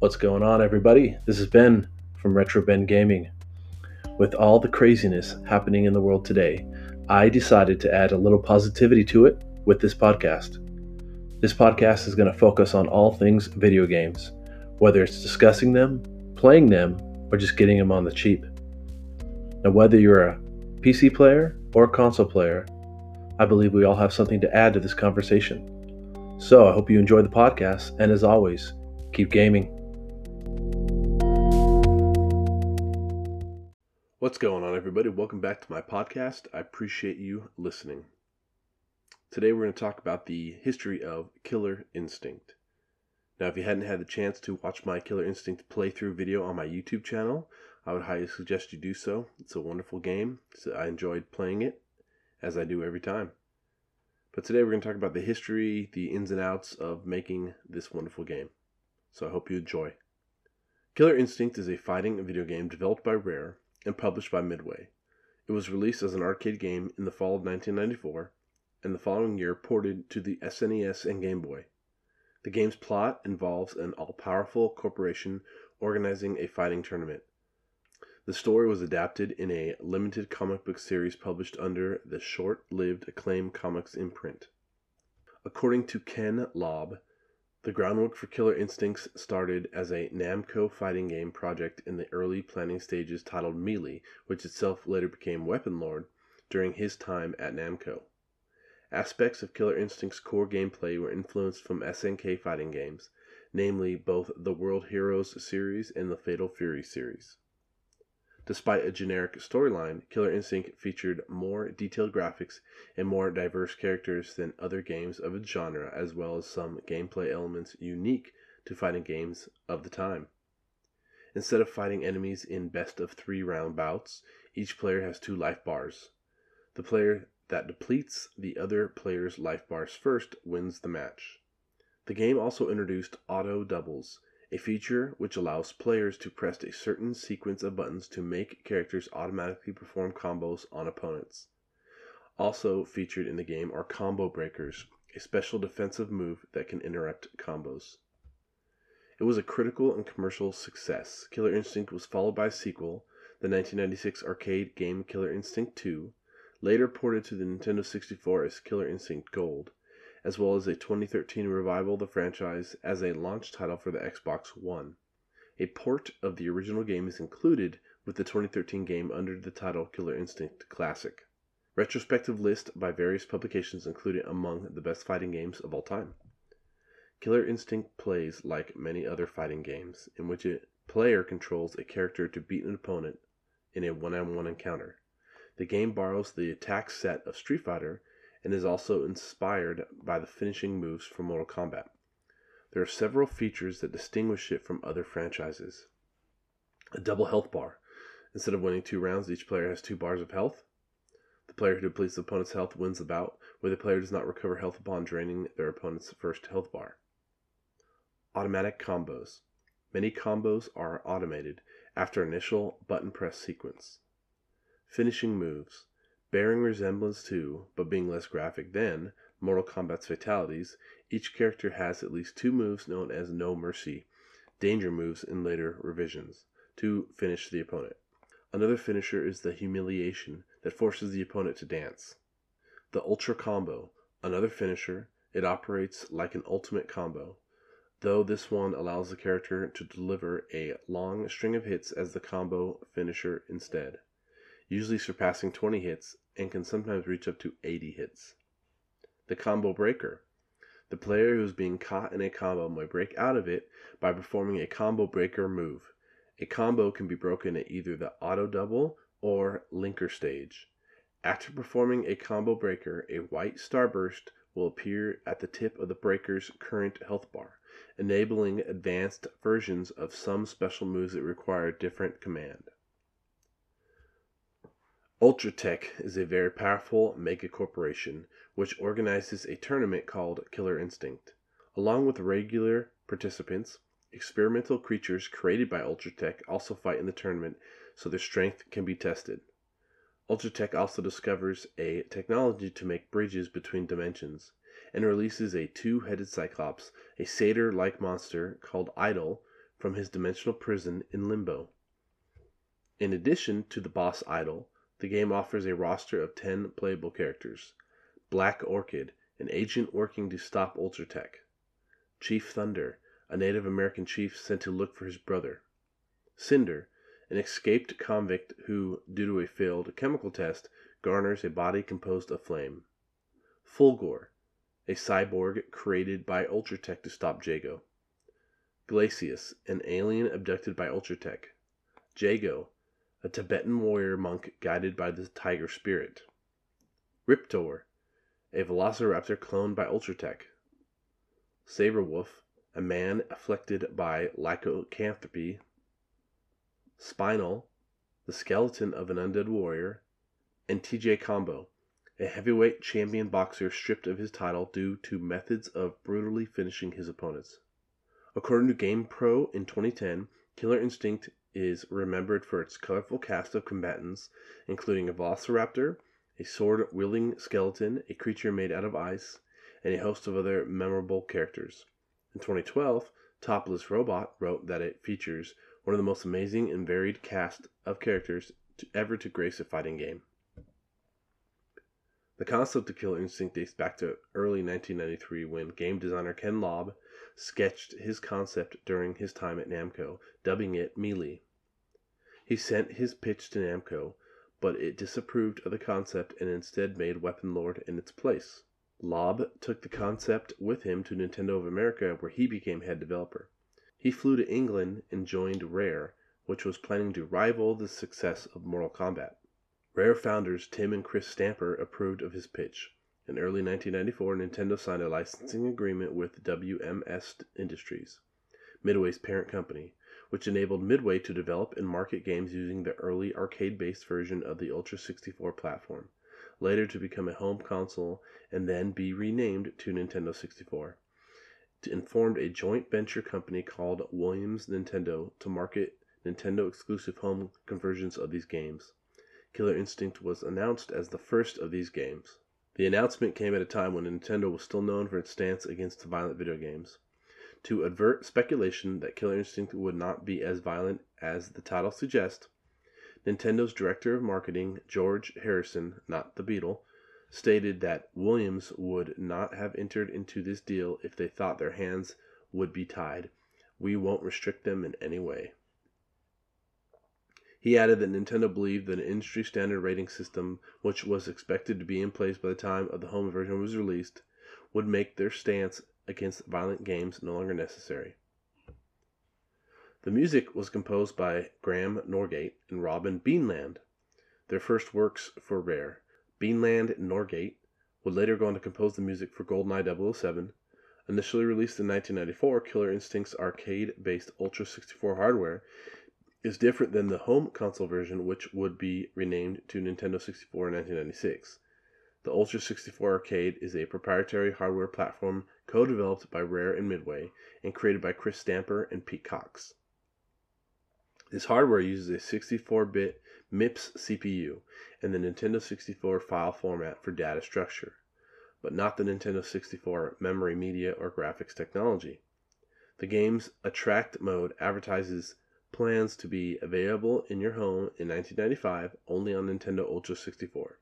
What's going on, everybody? This is Ben from Retro Ben Gaming. With all the craziness happening in the world today, I decided to add a little positivity to it with this podcast. This podcast is going to focus on all things video games, whether it's discussing them, playing them, or just getting them on the cheap. Now, whether you're a PC player or a console player, I believe we all have something to add to this conversation. So I hope you enjoy the podcast, and as always, keep gaming. What's going on, everybody? Welcome back to my podcast. I appreciate you listening. Today, we're going to talk about the history of Killer Instinct. Now, if you hadn't had the chance to watch my Killer Instinct playthrough video on my YouTube channel, I would highly suggest you do so. It's a wonderful game. So I enjoyed playing it, as I do every time. But today, we're going to talk about the history, the ins and outs of making this wonderful game. So I hope you enjoy. Killer Instinct is a fighting video game developed by Rare and published by Midway. It was released as an arcade game in the fall of 1994, and the following year ported to the SNES and Game Boy. The game's plot involves an all powerful corporation organizing a fighting tournament. The story was adapted in a limited comic book series published under the short lived Acclaim Comics imprint. According to Ken Lobb, the groundwork for Killer Instincts started as a Namco fighting game project in the early planning stages titled Melee, which itself later became Weapon Lord during his time at Namco. Aspects of Killer Instinct's core gameplay were influenced from SNK fighting games, namely both the World Heroes series and the Fatal Fury series. Despite a generic storyline, Killer Instinct featured more detailed graphics and more diverse characters than other games of its genre, as well as some gameplay elements unique to fighting games of the time. Instead of fighting enemies in best of three round bouts, each player has two life bars. The player that depletes the other player's life bars first wins the match. The game also introduced auto doubles, a feature which allows players to press a certain sequence of buttons to make characters automatically perform combos on opponents. Also featured in the game are combo breakers, a special defensive move that can interrupt combos. It was a critical and commercial success. Killer Instinct was followed by a sequel, the 1996 arcade game Killer Instinct 2, later ported to the Nintendo 64 as Killer Instinct Gold, as well as a 2013 revival of the franchise as a launch title for the Xbox One. A port of the original game is included with the 2013 game under the title Killer Instinct Classic. Retrospective list by various publications included among the best fighting games of all time. Killer Instinct plays like many other fighting games, in which a player controls a character to beat an opponent in a one on one encounter. The game borrows the attack set of Street Fighter and is also inspired by the finishing moves from Mortal Kombat. There are several features that distinguish it from other franchises. A double health bar. Instead of winning two rounds, each player has two bars of health. The player who depletes the opponent's health wins the bout, where the player does not recover health upon draining their opponent's first health bar. Automatic combos. Many combos are automated after initial button press sequence. Finishing moves. Bearing resemblance to, but being less graphic than, Mortal Kombat's fatalities, each character has at least two moves known as No Mercy, danger moves in later revisions, to finish the opponent. Another finisher is the Humiliation that forces the opponent to dance. The Ultra Combo, another finisher, it operates like an ultimate combo, though this one allows the character to deliver a long string of hits as the combo finisher instead usually surpassing 20 hits, and can sometimes reach up to 80 hits. The combo breaker. The player who is being caught in a combo may break out of it by performing a combo breaker move. A combo can be broken at either the auto double or linker stage. After performing a combo breaker, a white starburst will appear at the tip of the breaker's current health bar, enabling advanced versions of some special moves that require different command. Ultratech is a very powerful mega corporation which organizes a tournament called Killer Instinct. Along with regular participants, experimental creatures created by Ultratech also fight in the tournament so their strength can be tested. Ultratech also discovers a technology to make bridges between dimensions and releases a two headed Cyclops, a satyr like monster called Eyedol, from his dimensional prison in Limbo. In addition to the boss Eyedol, the game offers a roster of 10 playable characters Black Orchid, an agent working to stop Ultratech, Chief Thunder, a Native American chief sent to look for his brother, Cinder, an escaped convict who, due to a failed chemical test, garners a body composed of flame, Fulgor, a cyborg created by Ultratech to stop Jago, Glacius, an alien abducted by Ultratech, Jago, a Tibetan warrior monk guided by the tiger spirit. Riptor, a velociraptor cloned by Ultratech. Sabrewulf, a man afflicted by lycanthropy. Spinal, the skeleton of an undead warrior. And TJ Combo, a heavyweight champion boxer stripped of his title due to methods of brutally finishing his opponents. According to GamePro in 2010, Killer Instinct is remembered for its colorful cast of combatants, including a velociraptor, a sword wielding skeleton, a creature made out of ice, and a host of other memorable characters. In 2012, Topless Robot wrote that it features one of the most amazing and varied cast of characters to ever to grace a fighting game. The concept of Killer Instinct dates back to early 1993 when game designer Ken Lobb sketched his concept during his time at Namco, dubbing it Melee. He sent his pitch to Namco, but it disapproved of the concept and instead made Weapon Lord in its place. Lobb took the concept with him to Nintendo of America, where he became head developer. He flew to England and joined Rare, which was planning to rival the success of Mortal Kombat. Rare founders Tim and Chris Stamper approved of his pitch. In early 1994, Nintendo signed a licensing agreement with WMS Industries, Midway's parent company, which enabled Midway to develop and market games using the early arcade based version of the Ultra 64 platform, later to become a home console and then be renamed to Nintendo 64. And formed a joint venture company called Williams Nintendo to market Nintendo exclusive home conversions of these games. Killer Instinct was announced as the first of these games. The announcement came at a time when Nintendo was still known for its stance against violent video games. To avert speculation that Killer Instinct would not be as violent as the title suggests, Nintendo's director of marketing, George Harrison, not the Beatle, stated that Williams would not have entered into this deal if they thought their hands would be tied. We won't restrict them in any way. He added that Nintendo believed that an industry standard rating system, which was expected to be in place by the time of the home version was released, would make their stance against violent games no longer necessary. The music was composed by Graham Norgate and Robin Beanland, their first works for Rare. Beanland and Norgate would later go on to compose the music for GoldenEye 007. Initially released in 1994, Killer Instinct's arcade based Ultra 64 hardware is different than the home console version, which would be renamed to Nintendo 64 in 1996. The Ultra 64 Arcade is a proprietary hardware platform co developed by Rare and Midway and created by Chris Stamper and Pete Cox. This hardware uses a 64 bit MIPS CPU and the Nintendo 64 file format for data structure, but not the Nintendo 64 memory media or graphics technology. The game's Attract mode advertises plans to be available in your home in 1995 only on Nintendo Ultra 64.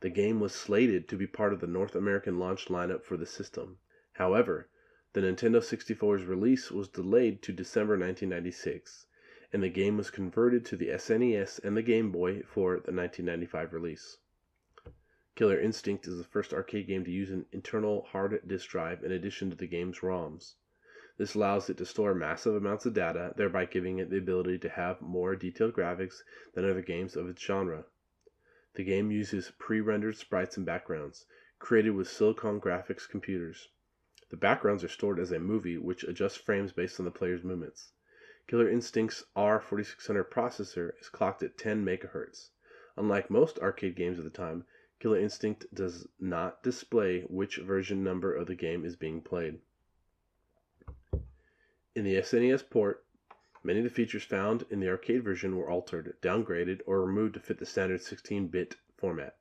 The game was slated to be part of the North American launch lineup for the system. However, the Nintendo 64's release was delayed to December 1996, and the game was converted to the SNES and the Game Boy for the 1995 release. Killer Instinct is the first arcade game to use an internal hard disk drive in addition to the game's ROMs. This allows it to store massive amounts of data, thereby giving it the ability to have more detailed graphics than other games of its genre. The game uses pre-rendered sprites and backgrounds, created with Silicon Graphics computers. The backgrounds are stored as a movie which adjusts frames based on the player's movements. Killer Instinct's R4600 processor is clocked at 10 MHz. Unlike most arcade games of the time, Killer Instinct does not display which version number of the game is being played. In the SNES port, many of the features found in the arcade version were altered, downgraded, or removed to fit the standard 16 bit format.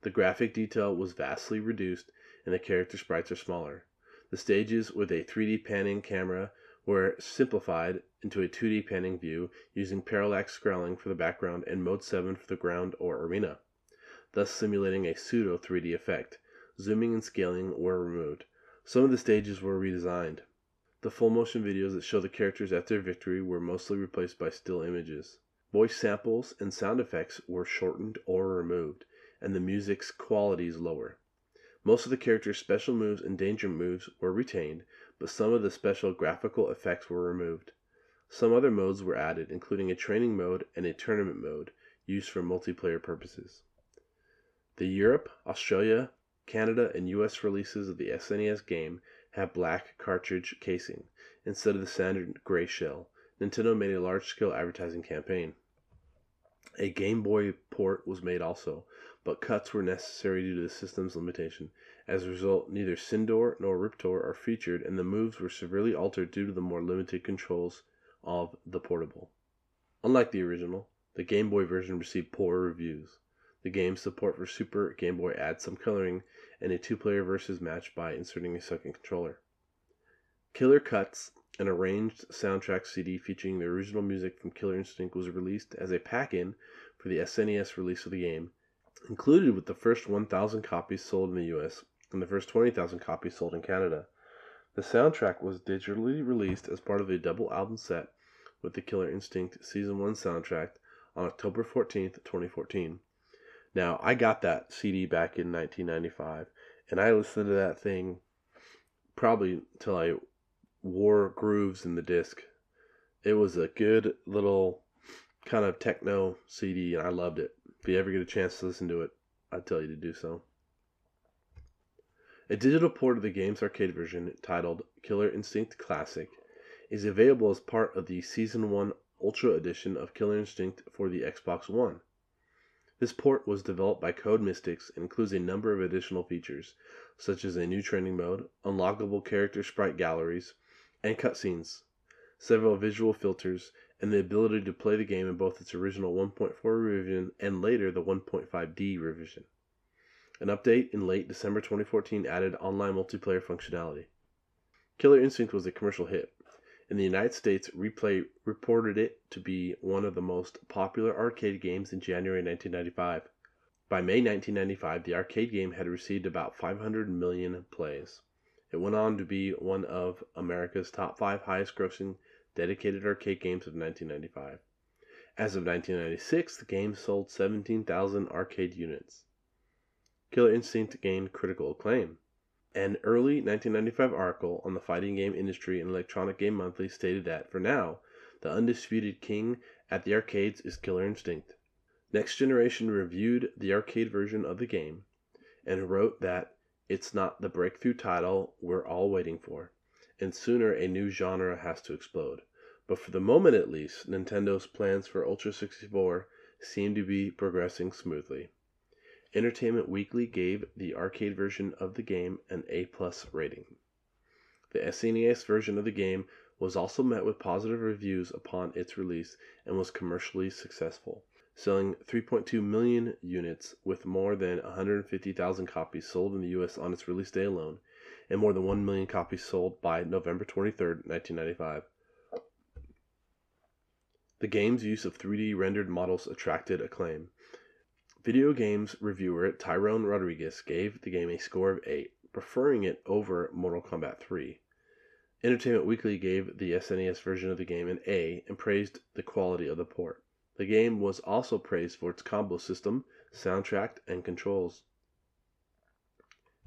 The graphic detail was vastly reduced, and the character sprites are smaller. The stages with a 3D panning camera were simplified into a 2D panning view using parallax scrolling for the background and Mode 7 for the ground or arena, thus simulating a pseudo 3D effect. Zooming and scaling were removed. Some of the stages were redesigned. The full motion videos that show the characters after their victory were mostly replaced by still images. Voice samples and sound effects were shortened or removed, and the music's qualities lower. Most of the characters' special moves and danger moves were retained, but some of the special graphical effects were removed. Some other modes were added, including a training mode and a tournament mode used for multiplayer purposes. The Europe, Australia, Canada, and US releases of the SNES game have black cartridge casing instead of the standard gray shell. Nintendo made a large scale advertising campaign. A Game Boy port was made also, but cuts were necessary due to the system's limitation. As a result, neither Cinder nor Riptor are featured, and the moves were severely altered due to the more limited controls of the portable. Unlike the original, the Game Boy version received poor reviews. The game's support for Super Game Boy adds some coloring and a two player versus match by inserting a second controller. Killer Cuts, an arranged soundtrack CD featuring the original music from Killer Instinct, was released as a pack in for the SNES release of the game, included with the first 1,000 copies sold in the US and the first 20,000 copies sold in Canada. The soundtrack was digitally released as part of a double album set with the Killer Instinct Season 1 soundtrack on October 14, 2014. Now, I got that CD back in 1995, and I listened to that thing probably till I wore grooves in the disc. It was a good little kind of techno CD, and I loved it. If you ever get a chance to listen to it, I'd tell you to do so. A digital port of the game's arcade version, titled Killer Instinct Classic, is available as part of the Season 1 Ultra Edition of Killer Instinct for the Xbox One. This port was developed by Code Mystics and includes a number of additional features, such as a new training mode, unlockable character sprite galleries, and cutscenes, several visual filters, and the ability to play the game in both its original 1.4 revision and later the 1.5D revision. An update in late December 2014 added online multiplayer functionality. Killer Instinct was a commercial hit. In the United States, Replay reported it to be one of the most popular arcade games in January 1995. By May 1995, the arcade game had received about 500 million plays. It went on to be one of America's top five highest grossing dedicated arcade games of 1995. As of 1996, the game sold 17,000 arcade units. Killer Instinct gained critical acclaim. An early 1995 article on the fighting game industry in Electronic Game Monthly stated that, for now, the undisputed king at the arcades is Killer Instinct. Next Generation reviewed the arcade version of the game and wrote that it's not the breakthrough title we're all waiting for, and sooner a new genre has to explode. But for the moment at least, Nintendo's plans for Ultra 64 seem to be progressing smoothly. Entertainment Weekly gave the arcade version of the game an A+ rating. The SNES version of the game was also met with positive reviews upon its release and was commercially successful, selling 3.2 million units with more than 150,000 copies sold in the US on its release day alone and more than 1 million copies sold by November 23, 1995. The game's use of 3D rendered models attracted acclaim. Video games reviewer Tyrone Rodriguez gave the game a score of 8, preferring it over Mortal Kombat 3. Entertainment Weekly gave the SNES version of the game an A and praised the quality of the port. The game was also praised for its combo system, soundtrack, and controls.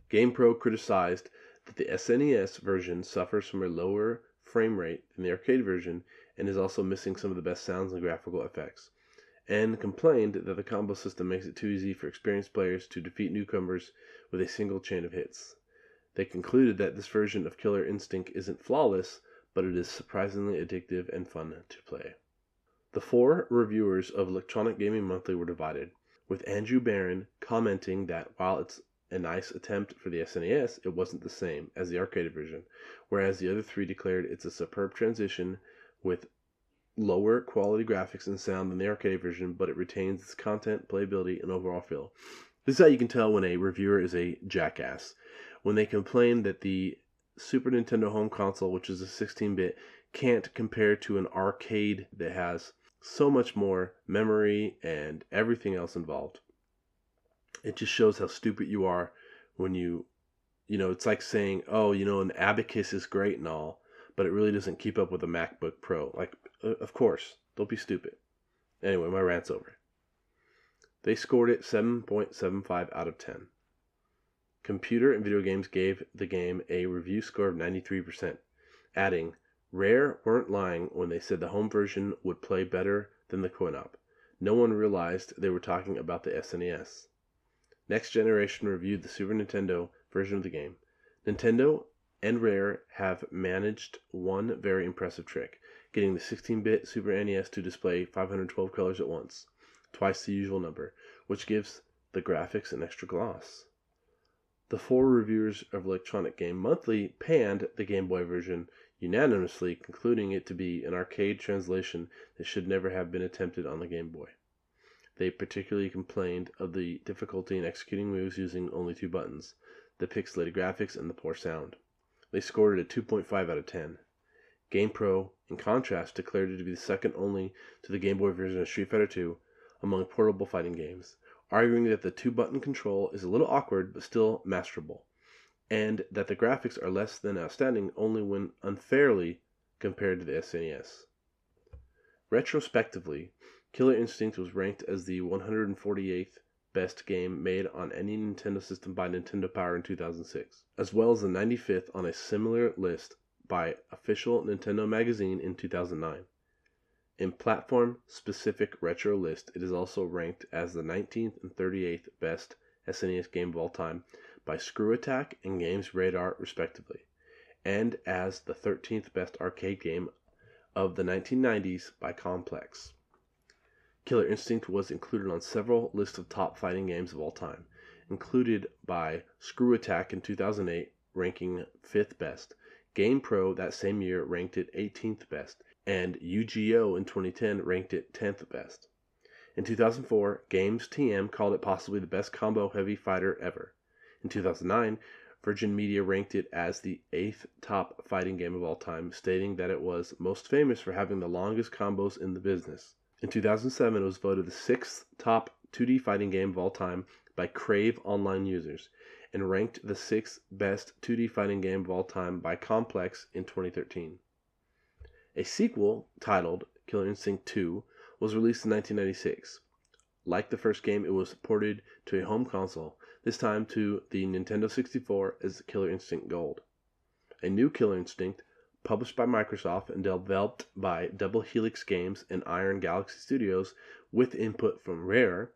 GamePro criticized that the SNES version suffers from a lower frame rate than the arcade version and is also missing some of the best sounds and graphical effects and complained that the combo system makes it too easy for experienced players to defeat newcomers with a single chain of hits. They concluded that this version of Killer Instinct isn't flawless, but it is surprisingly addictive and fun to play. The four reviewers of Electronic Gaming Monthly were divided, with Andrew Baran commenting that while it's a nice attempt for the SNES, it wasn't the same as the arcade version, whereas the other three declared it's a superb transition with lower quality graphics and sound than the arcade version, but it retains its content, playability, and overall feel. This is how you can tell when a reviewer is a jackass. When they complain that the Super Nintendo home console, which is a 16 bit, can't compare to an arcade that has so much more memory and everything else involved. It just shows how stupid you are when you, you know, it's like saying, oh, you know, an abacus is great and all, but it really doesn't keep up with a MacBook Pro. Like, Uh, of course, don't be stupid. Anyway, my rant's over. They scored it 7.75 out of 10. Computer and Video Games gave the game a review score of 93%, adding, Rare weren't lying when they said the home version would play better than the coin op. No one realized they were talking about the SNES. Next Generation reviewed the Super Nintendo version of the game. Nintendo and Rare have managed one very impressive trick, getting the 16 bit Super NES to display 512 colors at once, twice the usual number, which gives the graphics an extra gloss. The four reviewers of Electronic Game Monthly panned the Game Boy version unanimously, concluding it to be an arcade translation that should never have been attempted on the Game Boy. They particularly complained of the difficulty in executing moves using only two buttons, the pixelated graphics, and the poor sound. They scored it a 2.5 out of 10. GamePro, in contrast, declared it to be the second only to the Game Boy version of Street Fighter II among portable fighting games arguing that the two button control is a little awkward but still masterable, and that the graphics are less than outstanding only when unfairly compared to the SNES. Retrospectively, Killer Instinct was ranked as the 148th best game made on any Nintendo system by Nintendo Power in 2006, as well as the 95th on a similar list by Official Nintendo Magazine in 2009. In platform-specific retro list, it is also ranked as the 19th and 38th best SNES game of all time by ScrewAttack and Games Radar respectively, and as the 13th best arcade game of the 1990s by Complex. Killer Instinct was included on several lists of top fighting games of all time, included by ScrewAttack in 2008, ranking 5th best. GamePro that same year ranked it 18th best, and UGO in 2010 ranked it 10th best. In 2004, Games TM called it possibly the best combo heavy fighter ever. In 2009, Virgin Media ranked it as the eighth top fighting game of all time, stating that it was most famous for having the longest combos in the business. In 2007, it was voted the sixth top 2D fighting game of all time by Crave online users, and ranked the sixth best 2D fighting game of all time by Complex in 2013. A sequel, titled Killer Instinct 2, was released in 1996. Like the first game, it was ported to a home console, this time to the Nintendo 64 as Killer Instinct Gold. A new Killer Instinct, published by Microsoft and developed by Double Helix Games and Iron Galaxy Studios with input from Rare,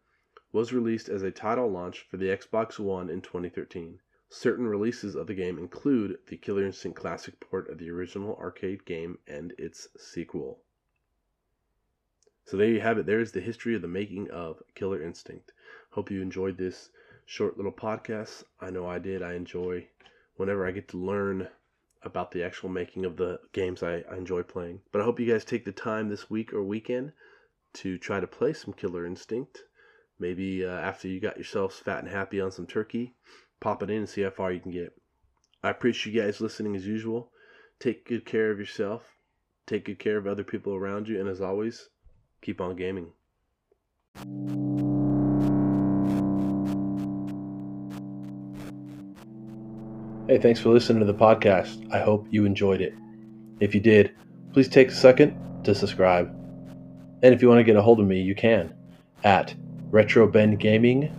was released as a title launch for the Xbox One in 2013. Certain releases of the game include the Killer Instinct Classic port of the original arcade game and its sequel. So there you have it. There's the history of the making of Killer Instinct. Hope you enjoyed this short little podcast. I know I did. I enjoy whenever I get to learn about the actual making of the games I, I enjoy playing. But I hope you guys take the time this week or weekend to try to play some Killer Instinct. Maybe uh, after you got yourselves fat and happy on some turkey pop it in and see how far you can get. I appreciate you guys listening as usual. Take good care of yourself. Take good care of other people around you. And as always, keep on gaming. Hey, thanks for listening to the podcast. I hope you enjoyed it. If you did, please take a second to subscribe. And if you want to get a hold of me, you can at retrobengaming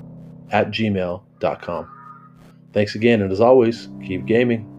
at gmail.com. Thanks again, and as always, keep gaming.